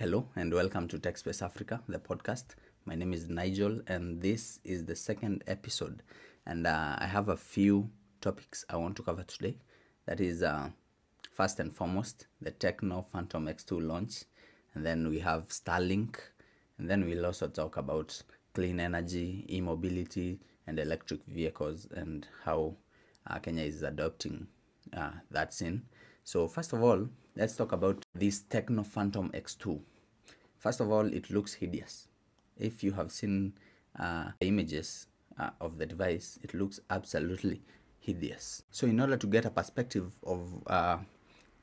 Hello and welcome to TechSpace Africa, the podcast. My name is Nigel, and this is the second episode. And uh, I have a few topics I want to cover today. That is, uh, first and foremost, the Tecno Phantom X2 launch, and then we have Starlink, and then we'll also talk about clean energy, e mobility, and electric vehicles, and how uh, Kenya is adopting uh, that scene. So, first of all, let's talk about this Tecno Phantom X2. First of all, it looks hideous. If you have seen uh, images uh, of the device, it looks absolutely hideous. So, in order to get a perspective of uh,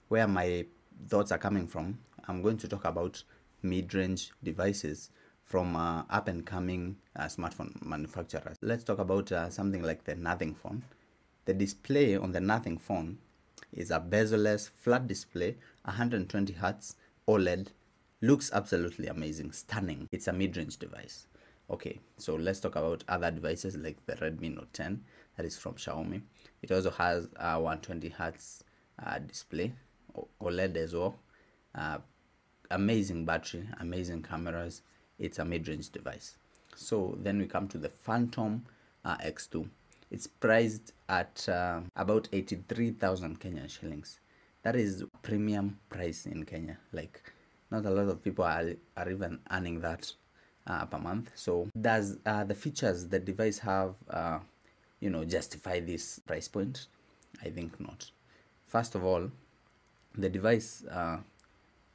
where my thoughts are coming from, I'm going to talk about mid range devices from uh, up and coming uh, smartphone manufacturers. Let's talk about uh, something like the Nothing phone. The display on the Nothing phone is a bezel-less flat display, 120 Hz OLED. Looks absolutely amazing, stunning. It's a mid-range device. Okay, so let's talk about other devices like the Redmi Note 10 that is from Xiaomi. It also has a 120 Hz uh, display, OLED as well. Uh, amazing battery, amazing cameras. It's a mid-range device. So then we come to the Phantom uh, X2. It's priced at uh, about 83,000 Kenyan shillings. That is premium price in Kenya. Like, not a lot of people are, are even earning that uh, per month. So, does uh, the features the device have, uh, you know, justify this price point? I think not. First of all, the device uh,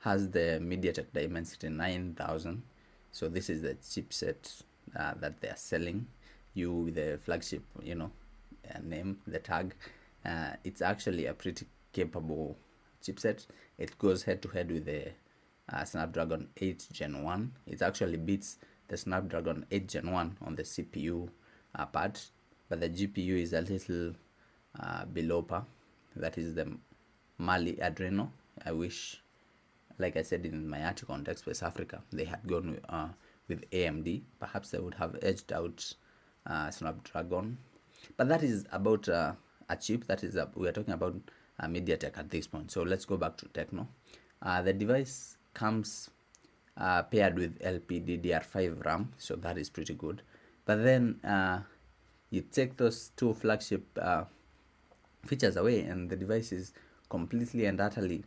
has the MediaTek Dimensity 9000. So, this is the chipset uh, that they are selling you with the flagship, you know, uh, name, the tag. Uh, it's actually a pretty capable chipset. It goes head to head with the uh, Snapdragon 8 Gen 1. It actually beats the Snapdragon 8 Gen 1 on the CPU uh, part, but the GPU is a little uh, below par. That is the Mali Adreno. I wish, like I said in my article on TechSpace Africa, they had gone with, uh, with AMD. Perhaps they would have edged out uh, Snapdragon. But that is about uh, a chip. That is, a, we are talking about uh, MediaTek at this point. So let's go back to Tecno. Uh, the device comes uh, paired with LPDDR5 RAM, so that is pretty good. But then uh, you take those two flagship features away, and the device is completely and utterly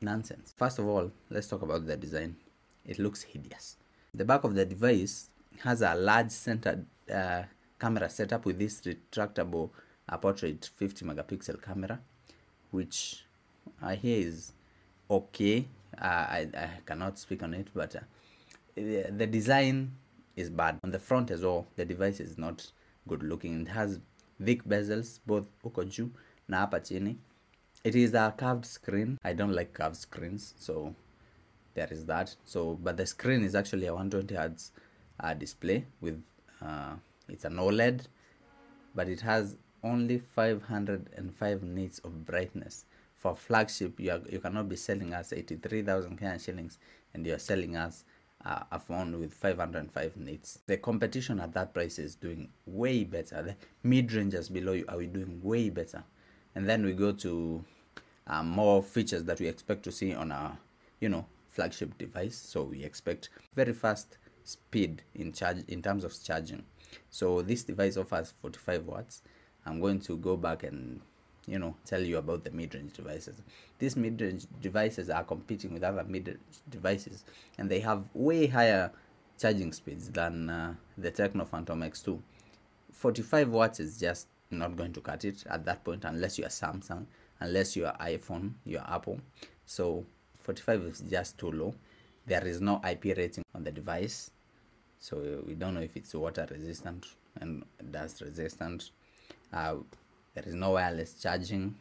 nonsense. First of all, let's talk about the design. It looks hideous. The back of the device has a large centered uh, camera setup with this retractable uh, portrait 50 megapixel camera, which I hear is okay. I, I cannot speak on it, but uh, the, the design is bad. On the front as well, the device is not good looking. It has thick bezels, both huko na hapa. It is a curved screen. I don't like curved screens, so there is that. So, but the screen is actually a 120 hertz uh, display with uh, it's an OLED, but it has only 505 nits of brightness. For flagship, you, are, you cannot be selling us 83,000 Kenyan shillings and you're selling us uh, a phone with 505 nits. The competition at that price is doing way better. The mid ranges below you are doing way better. And then we go to uh, more features that we expect to see on a, you know, flagship device. So we expect very fast speed in charge in terms of charging. So this device offers 45 watts. I'm going to go back and you know tell you about the mid-range devices. These mid-range devices are competing with other mid-range devices and they have way higher charging speeds than uh, the tecno phantom x2 45 watts is just not going to cut it at that point unless you are samsung unless you are iphone you are apple. So 45 is just too low. There is no ip rating on the device so we don't know if it's water resistant and dust resistant. Uh, there is no wireless charging.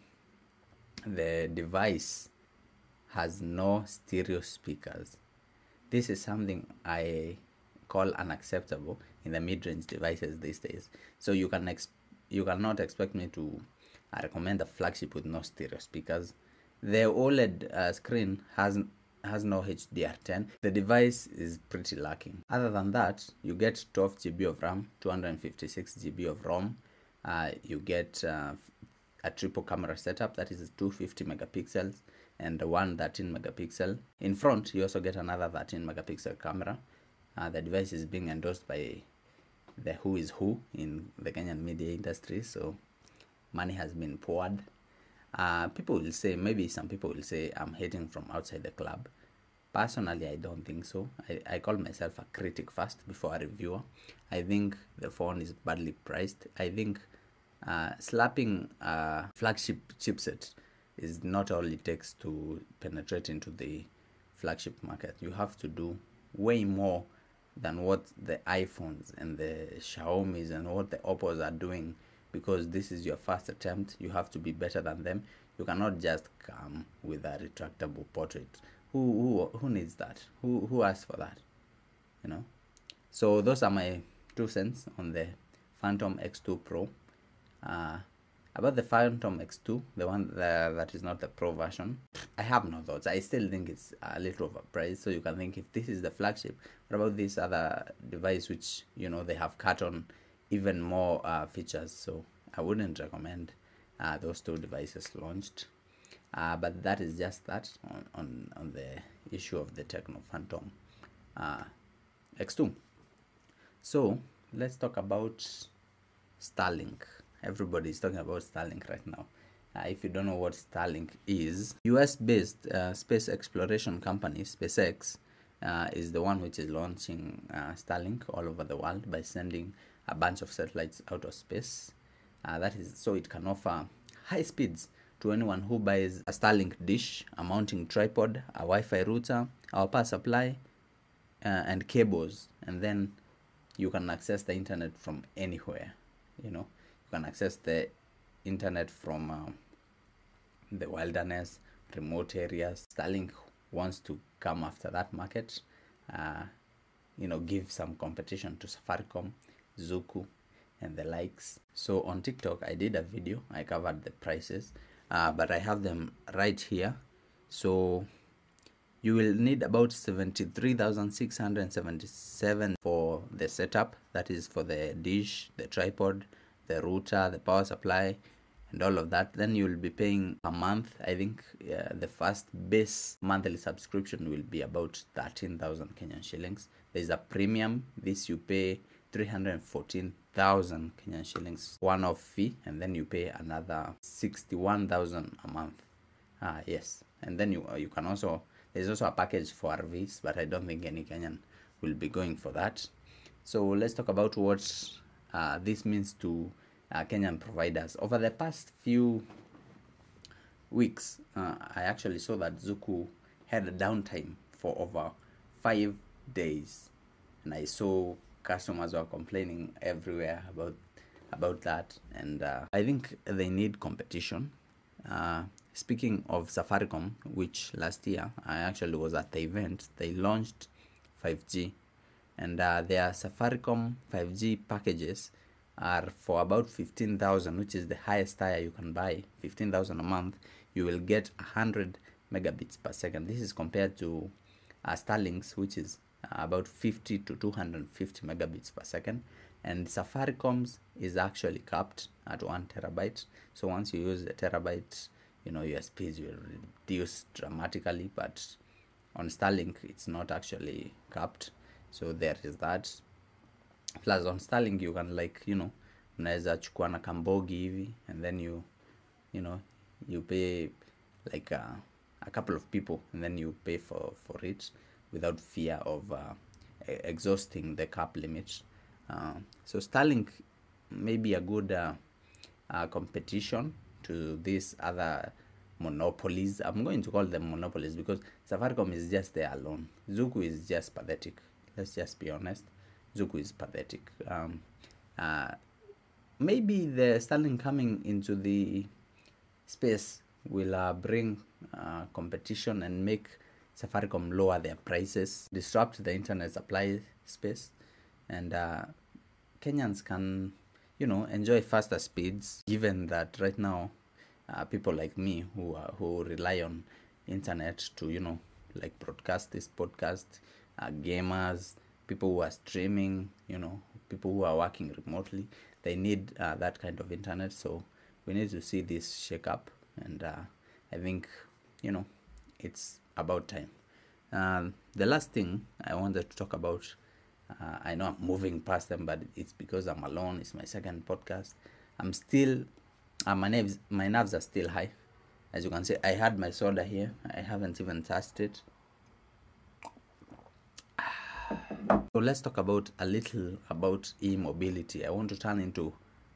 The device has no stereo speakers. This is something i call unacceptable in the mid-range devices these days. So you can ex- you cannot expect me to uh, recommend a flagship with no stereo speakers. The oled uh, screen has has no HDR10. The device is pretty lacking. Other than that, you get 12 GB of RAM, 256 GB of ROM. Uh, you get uh, a triple camera setup that is 250 megapixels and one 13 megapixel. In front, you also get another 13 megapixel camera. Uh, the device is being endorsed by the who is who in the Kenyan media industry, so money has been poured. Uh, people will say, maybe some people will say, I'm hating from outside the club. Personally, I don't think so. I, I call myself a critic first before a reviewer. I think the phone is badly priced. I think uh, slapping a flagship chipset is not all it takes to penetrate into the flagship market. You have to do way more than what the iPhones and the Xiaomi's and what the Oppos are doing because this is your first attempt. You have to be better than them. You cannot just come with a retractable portrait. Who who who needs that? Who who asked for that? You know. So those are my two cents on the Phantom X2 Pro. Uh, about the Phantom X2, the one that, that is not the Pro version, I have no thoughts. I still think it's a little overpriced. So you can think if this is the flagship, what about this other device which you know they have cut on even more uh, features? So I wouldn't recommend uh, those two devices launched. Uh, but that is just that on, on, on the issue of the Tecno Phantom uh, X2. So let's talk about Starlink everybody is talking about Starlink right now. Uh, if you don't know what Starlink is, US based uh, space exploration company SpaceX uh, is the one which is launching uh, Starlink all over the world by sending a bunch of satellites out of space. That is so it can offer high speeds to anyone who buys a Starlink dish, a mounting tripod, a Wi Fi router, our power supply, uh, and cables, and then you can access the internet from anywhere. You know, you can access the internet from uh, the wilderness, remote areas. Starlink wants to come after that market, uh, you know, give some competition to Safaricom, Zuku, and the likes. So on TikTok, I did a video, I covered the prices, uh, but I have them right here. So you will need about 73,677 for the setup, that is for the dish, the tripod, the router, the power supply, and all of that. Then you will be paying a month. I think uh, the first base monthly subscription will be about 13,000 Kenyan shillings. There's a premium. This you pay 314,000 Kenyan shillings one off fee, and then you pay another 61,000 a month. Ah, yes. And then you, uh, you can also, there's also a package for RVs, but I don't think any Kenyan will be going for that. So let's talk about what uh, this means to uh, Kenyan providers. Over the past few weeks, uh, I actually saw that Zuku had a downtime for over five days, and I saw customers were complaining everywhere about about that. And uh, I think they need competition. Uh, speaking of Safaricom, which last year I actually was at the event, they launched 5G and uh, their Safaricom 5G packages are for about 15,000 which is the highest tier you can buy 15,000 a month you will get 100 megabits per second this is compared to uh, Starlink's which is uh, about 50 to 250 megabits per second. And Safaricom's is actually capped at 1 terabyte. So once you use the terabyte you know your speeds will reduce dramatically but on Starlink it's not actually capped. So there is that. Plus on starlink you can like you know mnaweza chukua na kambogi hivi and then you you know you pay like uh, a couple of people and then you pay for for it without fear of uh, exhausting the cap limit uh, so starlink may be a good uh, uh, competition to these other monopolies. I'm going to call them monopolies because safaricom is just there alone. Zuku is just pathetic. Let's just be honest. Zuku is pathetic. Um, uh, maybe the starlink coming into the space will uh, bring competition and make safaricom lower their prices disrupt the internet supply space and uh, kenyans can you know enjoy faster speeds given that right now uh, people like me who uh, who rely on internet to you know like broadcast this podcast uh, gamers people who are streaming you know people who are working remotely they need uh, that kind of internet. So we need to see this shake up and uh, i think you know it's about time. Um, the last thing I wanted to talk about, uh, I know I'm moving past them, but it's because I'm alone. It's my second podcast. I'm still, uh, my nerves, my nerves are still high. As you can see, I had my soda here. I haven't even touched it. So let's talk about a little about e-mobility. I want to turn into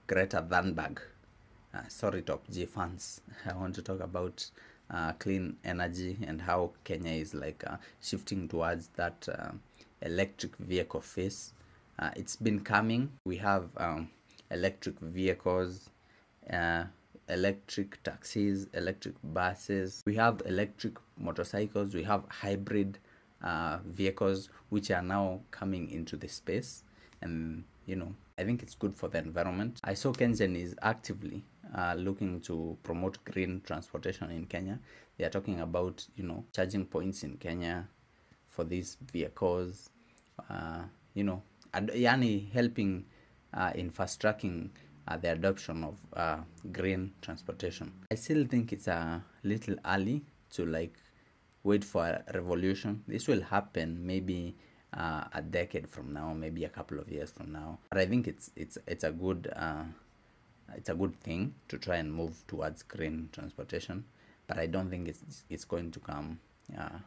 Greta Thunberg. Uh, sorry, Top G fans. I want to talk about uh, clean energy and how Kenya is like uh, shifting towards that uh, electric vehicle phase. Uh, it's been coming. We have um, electric vehicles, uh, electric taxis, electric buses. We have electric motorcycles. We have hybrid uh, vehicles which are now coming into the space, and you know I think it's good for the environment. I saw KenGen is actively uh, looking to promote green transportation in Kenya. They are talking about you know charging points in Kenya for these vehicles. Uh, you know, ad- yani helping uh, in fast tracking uh, the adoption of uh, green transportation. I still think it's a little early to like wait for a revolution. This will happen maybe uh, a decade from now, maybe a couple of years from now. But I think it's it's it's a good it's a good thing to try and move towards green transportation. But I don't think it's it's going to come uh,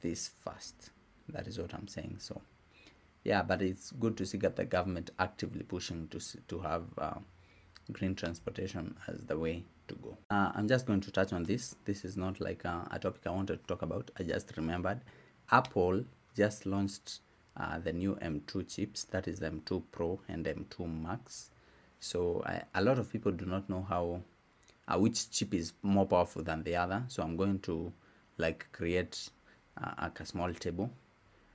this fast. That is what I'm saying. So yeah, but it's good to see that the government actively pushing to to have uh, green transportation as the way to go. Uh, I'm just going to touch on this. This is not like a, a topic I wanted to talk about. I just remembered Apple just launched uh, the new M2 chips. That is the M2 Pro and M2 Max. So I, a lot of people do not know how uh, which chip is more powerful than the other. So I'm going to like create uh, like a small table.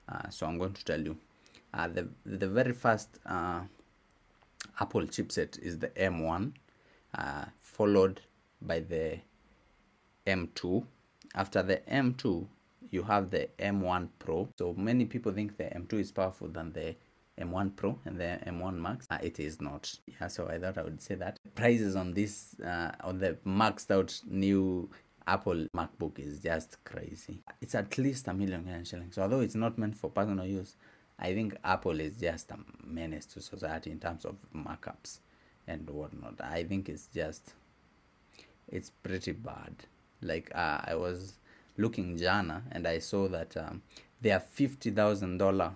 Uh, so I'm going to tell you. Uh, the the very first uh, Apple chipset is the M1, uh, followed by the M2. After the M2, you have the M1 Pro. So many people think the M2 is powerful than the M1 Pro and the M1 Max. Uh, it is not. Yeah, so I thought I would say that. The prices on this, uh, on the maxed out new Apple MacBook is just crazy. It's at least a million shillings. So although it's not meant for personal use, I think Apple is just a menace to society in terms of markups and whatnot. I think it's just, it's pretty bad. Like uh, I was looking Jana and I saw that um, there are fifty thousand uh,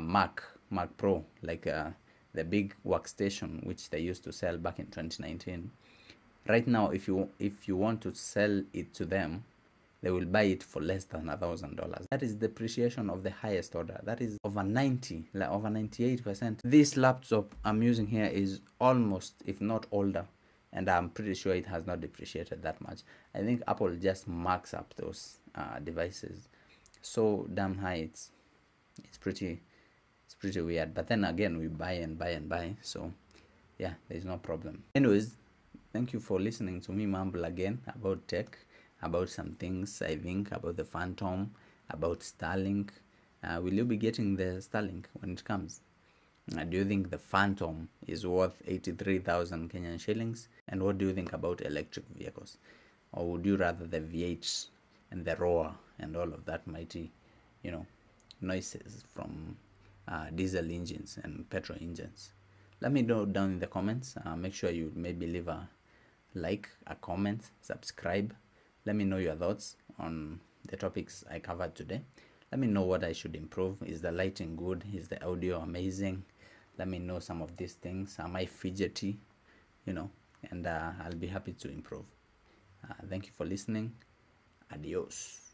Mac Mac Pro, like uh, the big workstation which they used to sell back in 2019. Right now, if you if you want to sell it to them, they will buy it for less than a thousand dollars. That is depreciation of the highest order. That is over 90, like over 98 percent. This laptop I'm using here is almost, if not older, and I'm pretty sure it has not depreciated that much. I think Apple just marks up those uh, devices so damn high. It's it's pretty pretty weird. But then again, we buy and buy and buy, so yeah, there's no problem. Anyways, thank you for listening to me mumble again about tech, about some things I think about the Phantom, about Starlink. Uh, will you be getting the Starlink when it comes? Uh, do you think the Phantom is worth 83,000 Kenyan shillings? And what do you think about electric vehicles? Or would you rather the V8 and the roar and all of that mighty, you know, noises from uh, diesel engines and petrol engines? Let me know down in the comments. Uh, make sure you maybe leave a like, a comment, subscribe. Let me know your thoughts on the topics I covered today. Let me know what I should improve. Is the lighting good? Is the audio amazing? Let me know some of these things. Am I fidgety? You know, and uh, I'll be happy to improve. Uh, thank you for listening. Adios.